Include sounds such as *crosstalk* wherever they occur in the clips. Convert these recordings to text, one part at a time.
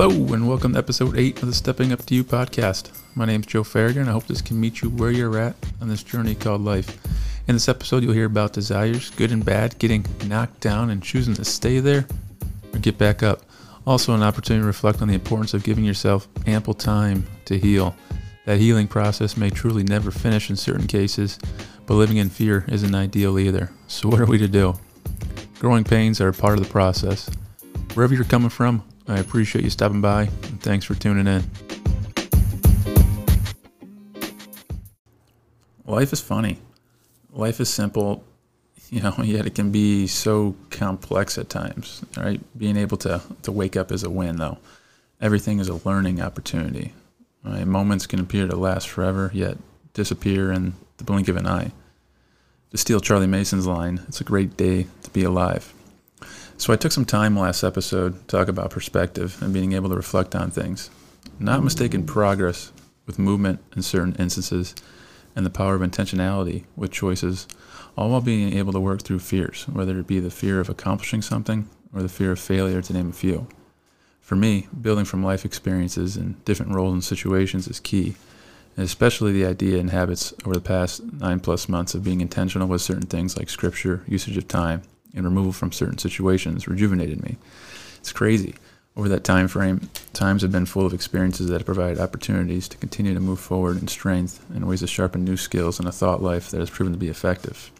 Hello, and welcome to episode 8 of the Stepping Up to You podcast. My name is Joe Faragher, and I hope this can meet you where you're at on this journey called life. In this episode, you'll hear about desires, good and bad, getting knocked down and choosing to stay there or get back up. Also, an opportunity to reflect on the importance of giving yourself ample time to heal. That healing process may truly never finish in certain cases, but living in fear isn't ideal either. So, what are we to do? Growing pains are a part of the process. Wherever you're coming from, I appreciate you stopping by, and thanks for tuning in. Life is funny. Life is simple, *laughs* you know, yet it can be so complex at times, right? Being able to, to wake up is a win, though. Everything is a learning opportunity. Right? Moments can appear to last forever, yet disappear in the blink of an eye. To steal Charlie Mason's line, it's a great day to be alive. So I took some time last episode to talk about perspective and being able to reflect on things, not mistaking progress with movement in certain instances, and the power of intentionality with choices, all while being able to work through fears, whether it be the fear of accomplishing something or the fear of failure, to name a few. For me, building from life experiences and different roles and situations is key, and especially the idea and habits over the past nine plus months of being intentional with certain things like scripture, usage of time, and removal from certain situations rejuvenated me. It's crazy. Over that time frame, times have been full of experiences that have provided opportunities to continue to move forward in strength and ways to sharpen new skills in a thought life that has proven to be effective.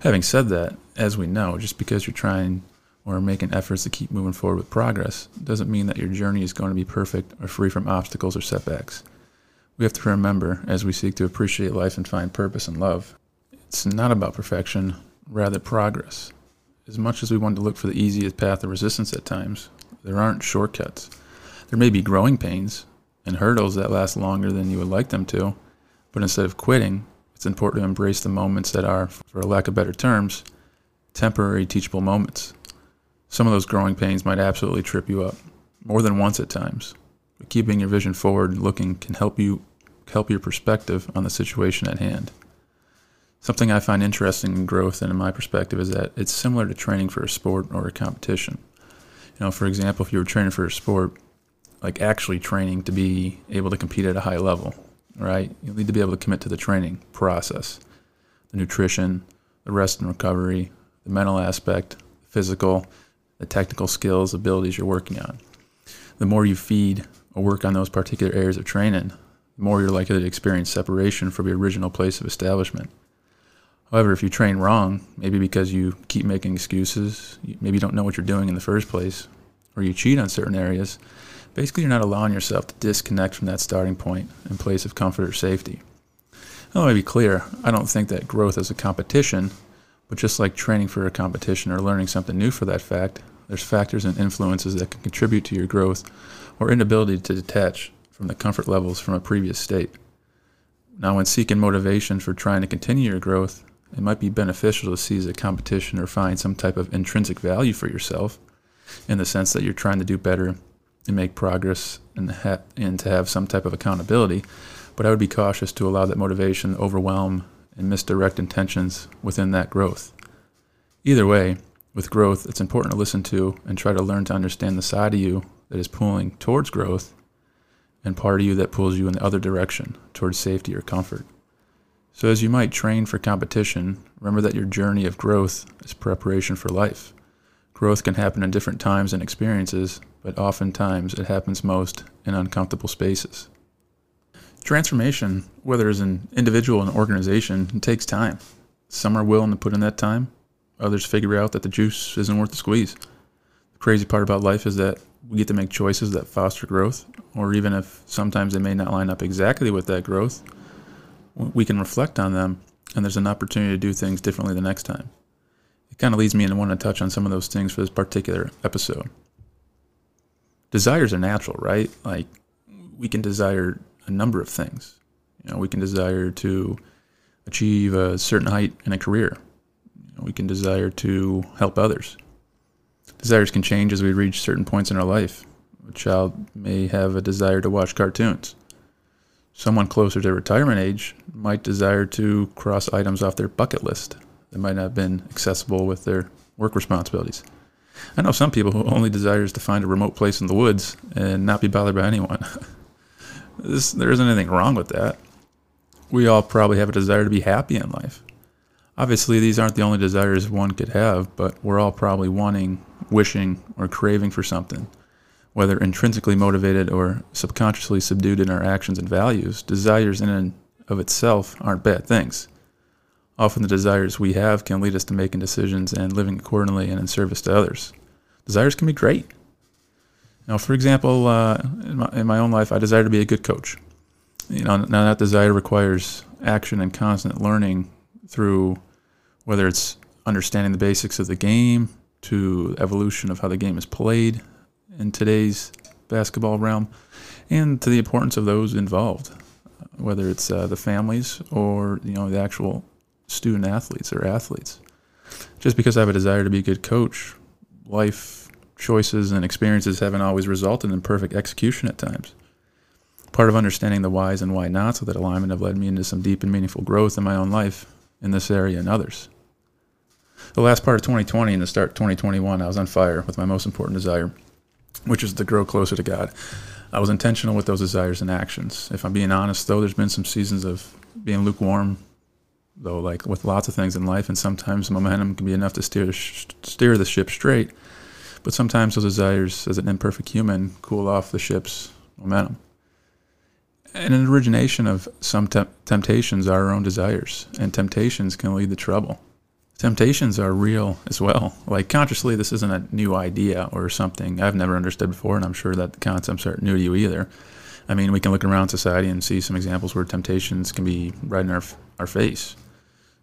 Having said that, as we know, just because you're trying or making efforts to keep moving forward with progress doesn't mean that your journey is going to be perfect or free from obstacles or setbacks. We have to remember, as we seek to appreciate life and find purpose and love, it's not about perfection, rather progress. As much as we want to look for the easiest path of resistance at times, there aren't shortcuts. There may be growing pains and hurdles that last longer than you would like them to, but instead of quitting, it's important to embrace the moments that are, for lack of better terms, temporary teachable moments. Some of those growing pains might absolutely trip you up, more than once at times. But keeping your vision forward and looking can help you help your perspective on the situation at hand. Something I find interesting in growth and in my perspective is that it's similar to training for a sport or a competition. You know, for example, if you were training for a sport, like actually training to be able to compete at a high level, right? You need to be able to commit to the training process, the nutrition, the rest and recovery, the mental aspect, the physical, the technical skills, abilities you're working on. The more you feed or work on those particular areas of training, the more you're likely to experience separation from your original place of establishment. However, if you train wrong, maybe because you keep making excuses, maybe you don't know what you're doing in the first place, or you cheat on certain areas, basically you're not allowing yourself to disconnect from that starting point in place of comfort or safety. Want to be clear, I don't think that growth is a competition, but just like training for a competition or learning something new for that fact, there's factors and influences that can contribute to your growth or inability to detach from the comfort levels from a previous state. Now, when seeking motivation for trying to continue your growth, it might be beneficial to seize a competition or find some type of intrinsic value for yourself in the sense that you're trying to do better and make progress and, ha- and to have some type of accountability. But I would be cautious to allow that motivation overwhelm and misdirect intentions within that growth. Either way, with growth, it's important to listen to and try to learn to understand the side of you that is pulling towards growth and part of you that pulls you in the other direction towards safety or comfort. So, as you might train for competition, remember that your journey of growth is preparation for life. Growth can happen in different times and experiences, but oftentimes it happens most in uncomfortable spaces. Transformation, whether as an individual or an organization, takes time. Some are willing to put in that time, others figure out that the juice isn't worth the squeeze. The crazy part about life is that we get to make choices that foster growth, or even if sometimes they may not line up exactly with that growth, we can reflect on them and there's an opportunity to do things differently the next time. It kind of leads me into wanting to touch on some of those things for this particular episode. Desires are natural, right? Like we can desire a number of things. You know, we can desire to achieve a certain height in a career. You know, we can desire to help others. Desires can change as we reach certain points in our life. A child may have a desire to watch cartoons. Someone closer to retirement age might desire to cross items off their bucket list that might not have been accessible with their work responsibilities. I know some people who only desires to find a remote place in the woods and not be bothered by anyone. *laughs* this, there isn't anything wrong with that. We all probably have a desire to be happy in life. Obviously, these aren't the only desires one could have, but we're all probably wanting, wishing, or craving for something. Whether intrinsically motivated or subconsciously subdued in our actions and values, desires in and of itself aren't bad things. Often the desires we have can lead us to making decisions and living accordingly and in service to others. Desires can be great. Now, for example, uh, in, my, in my own life, I desire to be a good coach. You know, now that desire requires action and constant learning through whether it's understanding the basics of the game to evolution of how the game is played in today's basketball realm and to the importance of those involved whether it's uh, the families or you know the actual student athletes or athletes. Just because I have a desire to be a good coach, life choices and experiences haven't always resulted in perfect execution at times. Part of understanding the whys and why nots of that alignment have led me into some deep and meaningful growth in my own life in this area and others. The last part of 2020 and the start of 2021, I was on fire with my most important desire, which is to grow closer to God. I was intentional with those desires and actions. If I'm being honest, though, there's been some seasons of being lukewarm, though, like with lots of things in life, and sometimes momentum can be enough to steer steer the ship straight. But sometimes those desires, as an imperfect human, cool off the ship's momentum. And an origination of some te- temptations are our own desires, and temptations can lead to trouble. Temptations are real as well. Like consciously, this isn't a new idea or something I've never understood before, and I'm sure that the concepts aren't new to you either. I mean, we can look around society and see some examples where temptations can be right in our our face.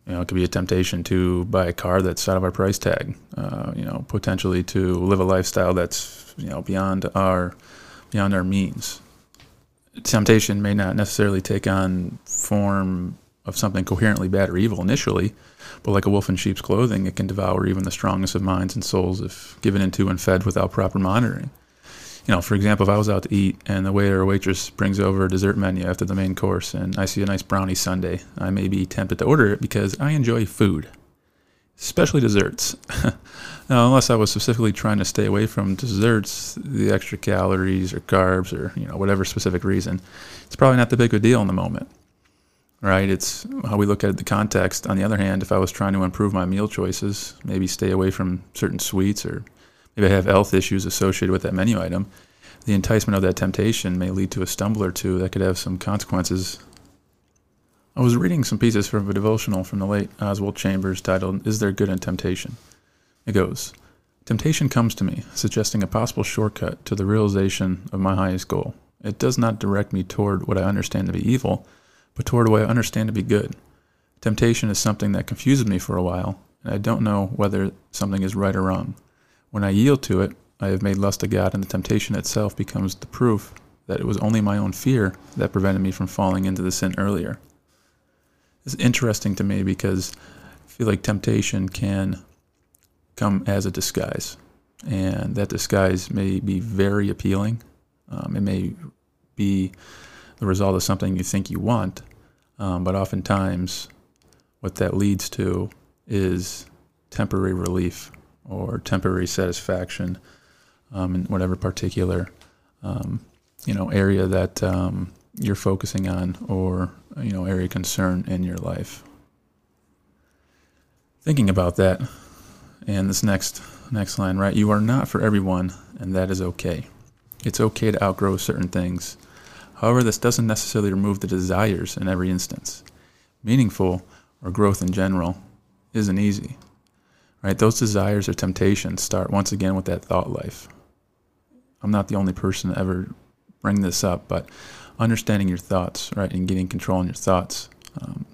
You know, it could be a temptation to buy a car that's out of our price tag. Uh, you know, potentially to live a lifestyle that's you know beyond our beyond our means. Temptation may not necessarily take on form of something coherently bad or evil initially, but like a wolf in sheep's clothing, it can devour even the strongest of minds and souls if given into and fed without proper monitoring. You know, for example, if I was out to eat and the waiter or waitress brings over a dessert menu after the main course and I see a nice brownie sundae, I may be tempted to order it because I enjoy food, especially desserts. *laughs* now, unless I was specifically trying to stay away from desserts, the extra calories or carbs or, you know, whatever specific reason, it's probably not the big a deal in the moment right? It's how we look at the context. On the other hand, if I was trying to improve my meal choices, maybe stay away from certain sweets or maybe I have health issues associated with that menu item, the enticement of that temptation may lead to a stumble or two that could have some consequences. I was reading some pieces from a devotional from the late Oswald Chambers titled, Is There Good in Temptation? It goes, Temptation comes to me, suggesting a possible shortcut to the realization of my highest goal. It does not direct me toward what I understand to be evil, but toward what I understand to be good. Temptation is something that confuses me for a while, and I don't know whether something is right or wrong. When I yield to it, I have made lust of God, and the temptation itself becomes the proof that it was only my own fear that prevented me from falling into the sin earlier. It's interesting to me because I feel like temptation can come as a disguise, and that disguise may be very appealing. Um, it may be the result of something you think you want. Um, but oftentimes, what that leads to is temporary relief or temporary satisfaction um, in whatever particular um, you know area that um, you're focusing on or you know area of concern in your life. Thinking about that, and this next next line, right? You are not for everyone, and that is okay. It's okay to outgrow certain things However, this doesn't necessarily remove the desires in every instance. Meaningful, or growth in general, isn't easy. Right? Those desires or temptations start once again with that thought life. I'm not the only person to ever bring this up, but understanding your thoughts, right, and getting control on your thoughts, um,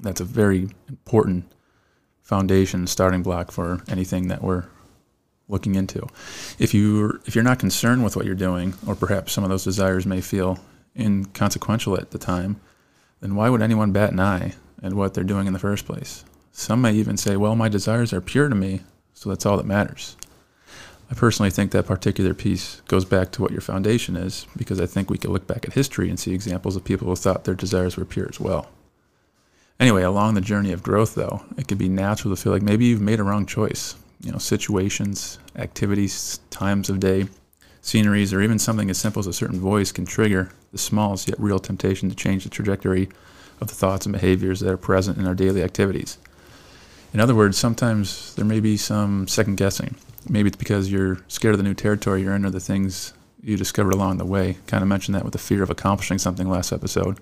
that's a very important foundation, starting block for anything that we're looking into. If you if you're not concerned with what you're doing, or perhaps some of those desires may feel inconsequential at the time, then why would anyone bat an eye at what they're doing in the first place? Some may even say, "Well, my desires are pure to me, so that's all that matters." I personally think that particular piece goes back to what your foundation is, because I think we can look back at history and see examples of people who thought their desires were pure as well. Anyway, along the journey of growth, though, it could be natural to feel like maybe you've made a wrong choice you know, situations, activities, times of day, sceneries, or even something as simple as a certain voice can trigger the smallest yet real temptation to change the trajectory of the thoughts and behaviors that are present in our daily activities. In other words, sometimes there may be some second guessing. Maybe it's because you're scared of the new territory you're in or the things you discovered along the way. Kind of mentioned that with the fear of accomplishing something last episode.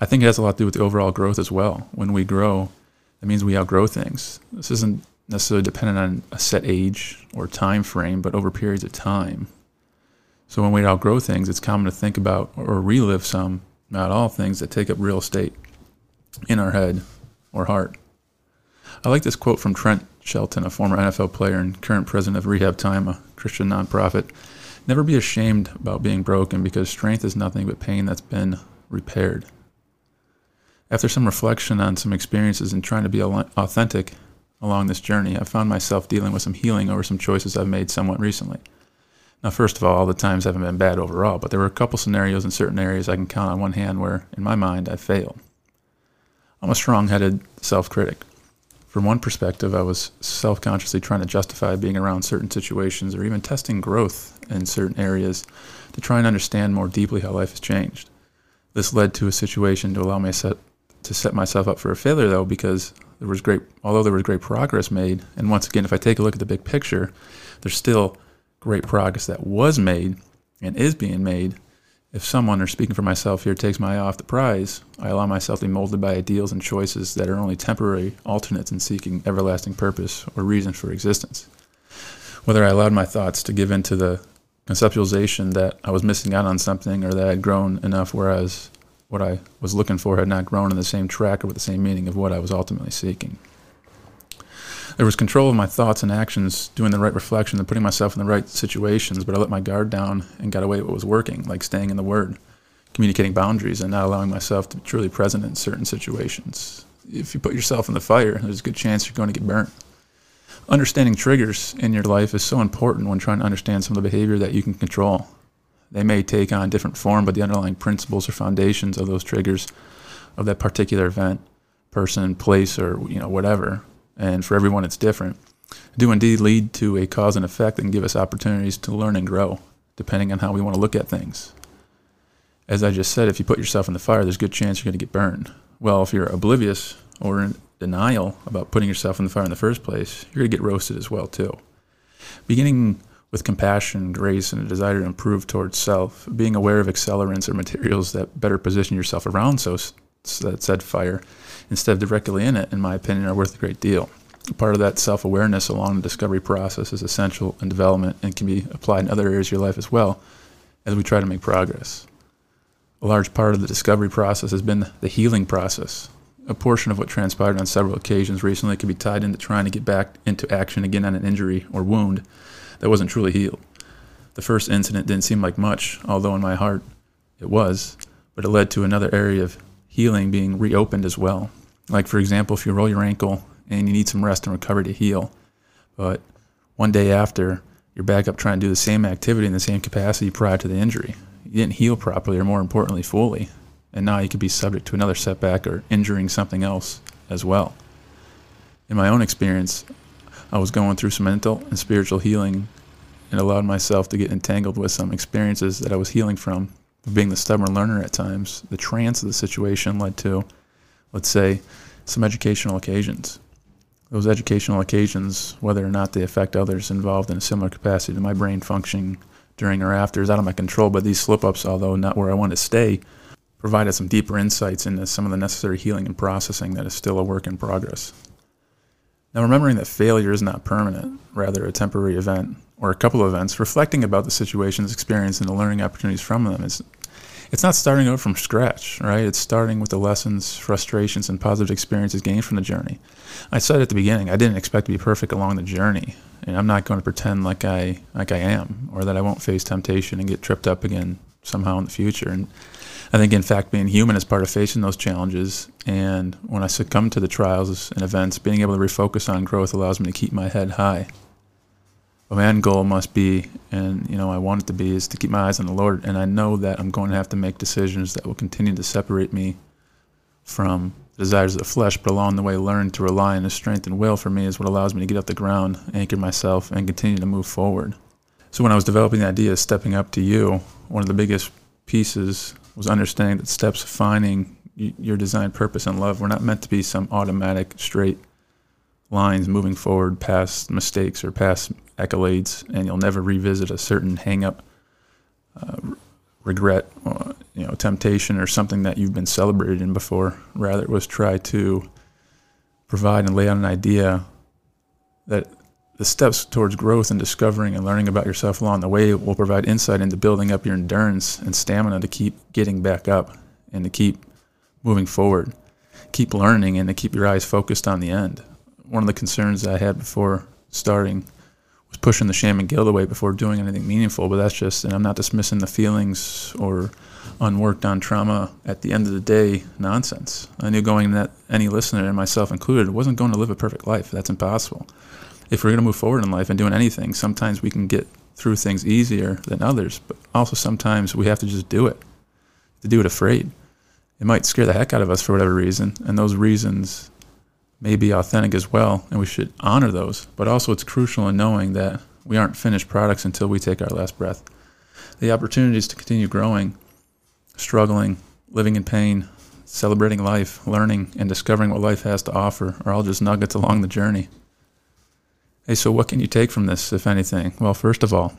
I think it has a lot to do with the overall growth as well. When we grow, that means we outgrow things. This isn't necessarily dependent on a set age or time frame, but over periods of time. So when we outgrow things, it's common to think about or relive some, not all things that take up real estate in our head or heart. I like this quote from Trent Shelton, a former NFL player and current president of Rehab Time, a Christian nonprofit. Never be ashamed about being broken because strength is nothing but pain that's been repaired. After some reflection on some experiences and trying to be authentic along this journey, I've found myself dealing with some healing over some choices I've made somewhat recently. Now, first of all, all the times haven't been bad overall, but there were a couple scenarios in certain areas I can count on one hand where, in my mind, I failed. I'm a strong headed self critic. From one perspective, I was self consciously trying to justify being around certain situations or even testing growth in certain areas to try and understand more deeply how life has changed. This led to a situation to allow me to set myself up for a failure, though, because there was great, although there was great progress made, and once again, if I take a look at the big picture, there's still great progress that was made and is being made. If someone, or speaking for myself here, takes my eye off the prize, I allow myself to be molded by ideals and choices that are only temporary alternates in seeking everlasting purpose or reason for existence. Whether I allowed my thoughts to give in to the conceptualization that I was missing out on something or that I had grown enough whereas what I was looking for had not grown in the same track or with the same meaning of what I was ultimately seeking. There was control of my thoughts and actions, doing the right reflection and putting myself in the right situations, but I let my guard down and got away with what was working, like staying in the Word, communicating boundaries, and not allowing myself to be truly present in certain situations. If you put yourself in the fire, there's a good chance you're going to get burnt. Understanding triggers in your life is so important when trying to understand some of the behavior that you can control. They may take on different form, but the underlying principles or foundations of those triggers of that particular event, person, place, or you know whatever and for everyone it's different, do indeed lead to a cause and effect and give us opportunities to learn and grow, depending on how we want to look at things. As I just said, if you put yourself in the fire, there's a good chance you're going to get burned. Well, if you're oblivious or in denial about putting yourself in the fire in the first place, you're going to get roasted as well too. Beginning with compassion, grace, and a desire to improve towards self, being aware of accelerants or materials that better position yourself around so that said fire instead of directly in it, in my opinion, are worth a great deal. Part of that self awareness along the discovery process is essential in development and can be applied in other areas of your life as well as we try to make progress. A large part of the discovery process has been the healing process. A portion of what transpired on several occasions recently could be tied into trying to get back into action again on an injury or wound that wasn't truly healed. The first incident didn't seem like much, although in my heart it was, but it led to another area of healing being reopened as well. Like, for example, if you roll your ankle and you need some rest and recovery to heal, but one day after, you're back up trying to do the same activity in the same capacity prior to the injury. You didn't heal properly, or more importantly, fully. And now you could be subject to another setback or injuring something else as well. In my own experience, I was going through some mental and spiritual healing and allowed myself to get entangled with some experiences that I was healing from. Being the stubborn learner at times, the trance of the situation led to let's say, some educational occasions. Those educational occasions, whether or not they affect others involved in a similar capacity to my brain functioning during or after, is out of my control. But these slip ups, although not where I want to stay, provided some deeper insights into some of the necessary healing and processing that is still a work in progress. Now, remembering that failure is not permanent, rather a temporary event or a couple of events, reflecting about the situations experienced and the learning opportunities from them is it's not starting over from scratch, right? It's starting with the lessons, frustrations, and positive experiences gained from the journey. I said at the beginning, I didn't expect to be perfect along the journey, and I'm not going to pretend like I like I am, or that I won't face temptation and get tripped up again somehow in the future. And I think, in fact, being human is part of facing those challenges. And when I succumb to the trials and events, being able to refocus on growth allows me to keep my head high my end goal must be, and you know I want it to be, is to keep my eyes on the Lord. And I know that I'm going to have to make decisions that will continue to separate me from desires of the flesh, but along the way, learn to rely on His strength and will for me is what allows me to get off the ground, anchor myself, and continue to move forward. So when I was developing the idea of stepping up to you, one of the biggest pieces was understanding that steps of finding your design purpose and love were not meant to be some automatic straight lines moving forward past mistakes or past accolades, and you'll never revisit a certain hang up, uh, regret, you know, temptation, or something that you've been celebrated in before. Rather, it was try to provide and lay out an idea that the steps towards growth and discovering and learning about yourself along the way will provide insight into building up your endurance and stamina to keep getting back up and to keep moving forward, keep learning, and to keep your eyes focused on the end. One of the concerns I had before starting was pushing the shame and guilt away before doing anything meaningful, but that's just, and I'm not dismissing the feelings or unworked on trauma at the end of the day nonsense. I knew going that any listener and myself included wasn't going to live a perfect life. That's impossible. If we're going to move forward in life and doing anything, sometimes we can get through things easier than others, but also sometimes we have to just do it. To do it afraid. It might scare the heck out of us for whatever reason, and those reasons may be authentic as well, and we should honor those. But also, it's crucial in knowing that we aren't finished products until we take our last breath. The opportunities to continue growing, struggling, living in pain, celebrating life, learning, and discovering what life has to offer are all just nuggets along the journey. Hey, so what can you take from this, if anything? Well, first of all,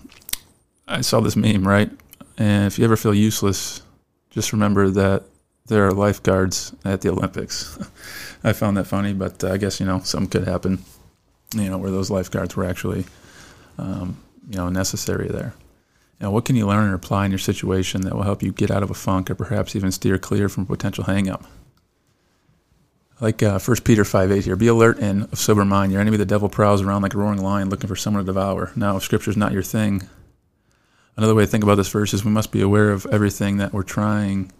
I saw this meme, right? And if you ever feel useless, just remember that there are lifeguards at the Olympics. *laughs* I found that funny, but uh, I guess you know something could happen. You know where those lifeguards were actually, um, you know, necessary there. Know, what can you learn and apply in your situation that will help you get out of a funk, or perhaps even steer clear from a potential hangup? Like uh, 1 Peter 5 8 here, be alert and of sober mind. Your enemy, the devil, prowls around like a roaring lion looking for someone to devour. Now, if Scripture is not your thing, another way to think about this verse is we must be aware of everything that we're trying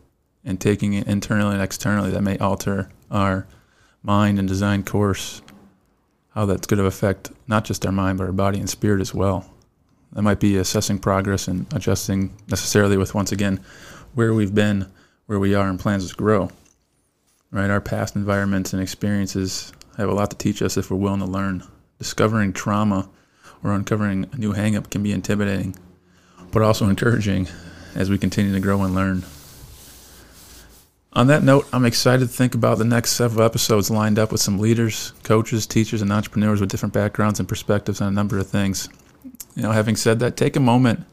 and taking it internally and externally that may alter our mind and design course, how that's going to affect not just our mind, but our body and spirit as well. That might be assessing progress and adjusting necessarily with, once again, where we've been, where we are, and plans to grow. Right? Our past environments and experiences have a lot to teach us if we're willing to learn. Discovering trauma or uncovering a new hangup can be intimidating, but also encouraging as we continue to grow and learn. On that note, I'm excited to think about the next several episodes lined up with some leaders, coaches, teachers, and entrepreneurs with different backgrounds and perspectives on a number of things. You know, having said that, take a moment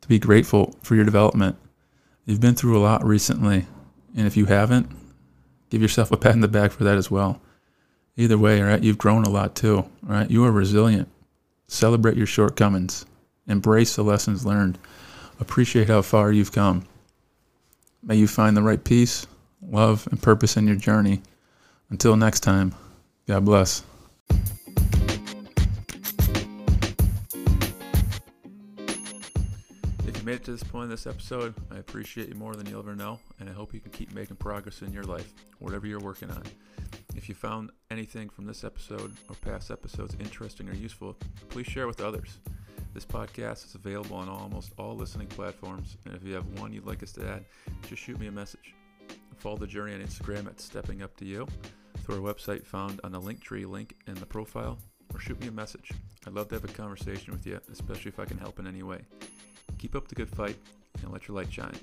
to be grateful for your development. You've been through a lot recently, and if you haven't, give yourself a pat in the back for that as well. Either way, right, you've grown a lot too, right? You are resilient. Celebrate your shortcomings. Embrace the lessons learned. Appreciate how far you've come. May you find the right peace, love, and purpose in your journey. Until next time, God bless. Made it to this point in this episode, I appreciate you more than you'll ever know, and I hope you can keep making progress in your life, whatever you're working on. If you found anything from this episode or past episodes interesting or useful, please share with others. This podcast is available on almost all listening platforms, and if you have one you'd like us to add, just shoot me a message. Follow the journey on Instagram at Stepping Up to You, through our website found on the Linktree link in the profile, or shoot me a message. I'd love to have a conversation with you, especially if I can help in any way. Keep up the good fight and let your light shine.